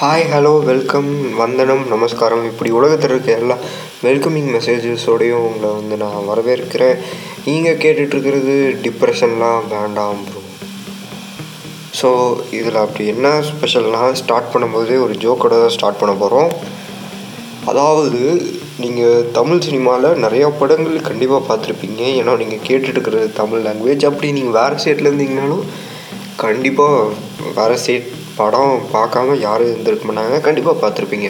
Hi hello welcome வந்தனம் நமஸ்காரம். இப்படி உலகத்தில் இருக்க எல்லா வெல்கமிங் மெசேஜஸோடையும் உங்களை வந்து நான் வரவேற்கிறேன். நீங்கள் கேட்டுட்ருக்கிறது டிப்ரெஷன்லாம் வேண்டாம் ப்ரோ ஸோ இதில் அப்படி என்ன ஸ்பெஷல்னால் ஸ்டார்ட் பண்ணும்போதே ஒரு ஜோக்கோட தான் ஸ்டார்ட் பண்ண போகிறோம் அதாவது நீங்கள் தமிழ் சினிமாவில் நிறையா படங்கள் கண்டிப்பாக பார்த்துருப்பீங்க. ஏன்னா நீங்கள் கேட்டுட்ருக்கிறது தமிழ் லாங்குவேஜ் அப்படி நீங்கள் வேறு ஸ்டேட்டில் இருந்தீங்கனாலும் கண்டிப்பாக வர ஸ்டேட் படம் பார்க்காம யாரும் இருந்திருக்க மாட்டாங்க. கண்டிப்பாக பார்த்துருப்பீங்க.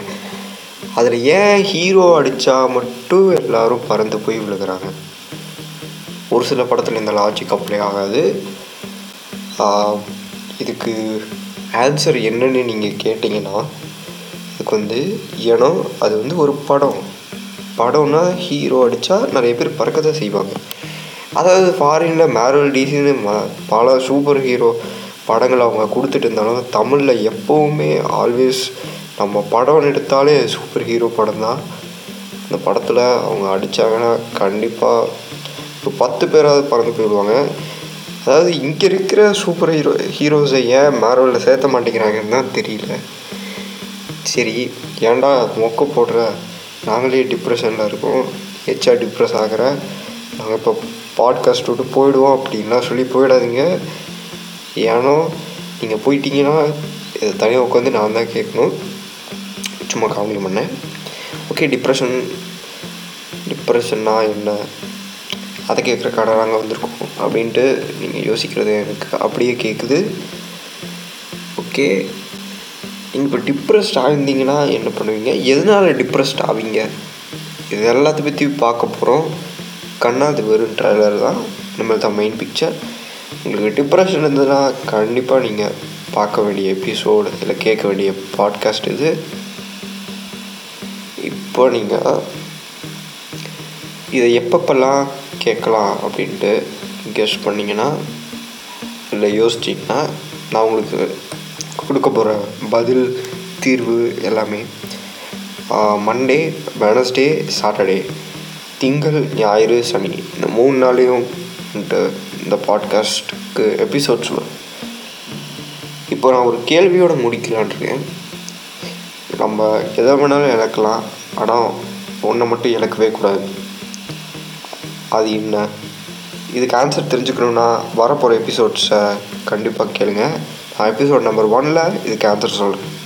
அதில் ஏன் ஹீரோ அடித்தா மட்டும் எல்லோரும் பறந்து போய் விழுகிறாங்க? ஒரு சில படத்தில் இந்த லாஜிக் அப்ளை ஆகாது. இதுக்கு ஆன்சர் என்னன்னு நீங்கள் கேட்டிங்கன்னா இதுக்கு வந்து ஏன்னா அது வந்து ஒரு படம். படம்னா ஹீரோ அடித்தா நிறைய பேர் பறக்க தான் செய்வாங்க. அதாவது ஃபாரினில் மேரல் டிசின்னு ம பல சூப்பர் ஹீரோ படங்கள் அவங்க கொடுத்துட்டு இருந்தாலும் தமிழில் எப்போவுமே ஆல்வேஸ் நம்ம படம் எடுத்தாலே சூப்பர் ஹீரோ படம் தான் அந்த படத்தில் அவங்க அடித்தாங்கன்னா கண்டிப்பாக ஒரு பத்து பேராவது பறந்து போயிடுவாங்க. அதாவது இங்கே இருக்கிற சூப்பர் ஹீரோ ஹீரோஸை ஏன் மேரோவில் சேர்த்த மாட்டேங்கிறாங்கன்னு தான் தெரியல. சரி ஏன்டா மொக்க போடுற? நாங்களே டிப்ரெஷனில் இருக்கோம். ஹெச்ஆர் டிப்ரெஸ் ஆகிற. நாங்கள் இப்போ பாட்காஸ்ட் விட்டு போயிடுவோம் அப்படின்லாம் சொல்லி போயிடாதீங்க. ஏன்னா நீங்கள் போயிட்டீங்கன்னா இதை தனியாக உட்காந்து நான் தான் கேட்கணும். சும்மா காமெடி பண்ணேன் ஓகே டிப்ரெஷன் டிப்ரெஷன்னா என்ன? அதை கேட்குற கடை நாங்கள் வந்திருக்கோம் அப்படின்ட்டு நீங்கள் யோசிக்கிறது எனக்கு அப்படியே கேட்குது ஓகே நீங்கள் இப்போ டிப்ரெஸ்ட் ஆகிருந்தீங்கன்னா என்ன பண்ணுவீங்க? எதனால் டிப்ரெஸ்ட் ஆவீங்க? இது எல்லாத்த பற்றி பார்க்க போகிறோம் கண்ணாது வெறும் ட்ரைலர் தான். நம்மள்தான் தான் மெயின் பிக்சர் உங்களுக்கு டிப்ரெஷன் இருந்ததுன்னா கண்டிப்பாக நீங்கள் பார்க்க வேண்டிய எபிசோடு இல்லை கேட்க வேண்டிய பாட்காஸ்ட் இது. இப்போ நீங்கள் இதை எப்பப்பெல்லாம் கேட்கலாம் அப்படின்ட்டு கெஸ் பண்ணிங்கன்னா இல்லை யோசிச்சிங்கன்னா நான் உங்களுக்கு கொடுக்க போகிற பதில் தீர்வு எல்லாமே மண்டே வெனஸ்டே சாட்டர்டே திங்கள் ஞாயிறு சனி. இந்த மூணு நாளையும் வந்துட்டு இந்த பாட்காஸ்ட்டுக்கு எபிசோட்ஸ் வரும் இப்போ நான் ஒரு கேள்வியோடு முடிக்கலான் இருக்கேன். நம்ம எதை வேணாலும் இழக்கலாம். ஆனால் ஒன்றை மட்டும் இழக்கவே கூடாது. அது என்ன? இதுக்கு ஆன்சர் தெரிஞ்சுக்கணுன்னா வரப்போகிற எபிசோட்ஸை கண்டிப்பாக கேளுங்க. நான் எபிசோட் நம்பர் ஒனில் இதுக்கு ஆன்சர் சொல்கிறேன்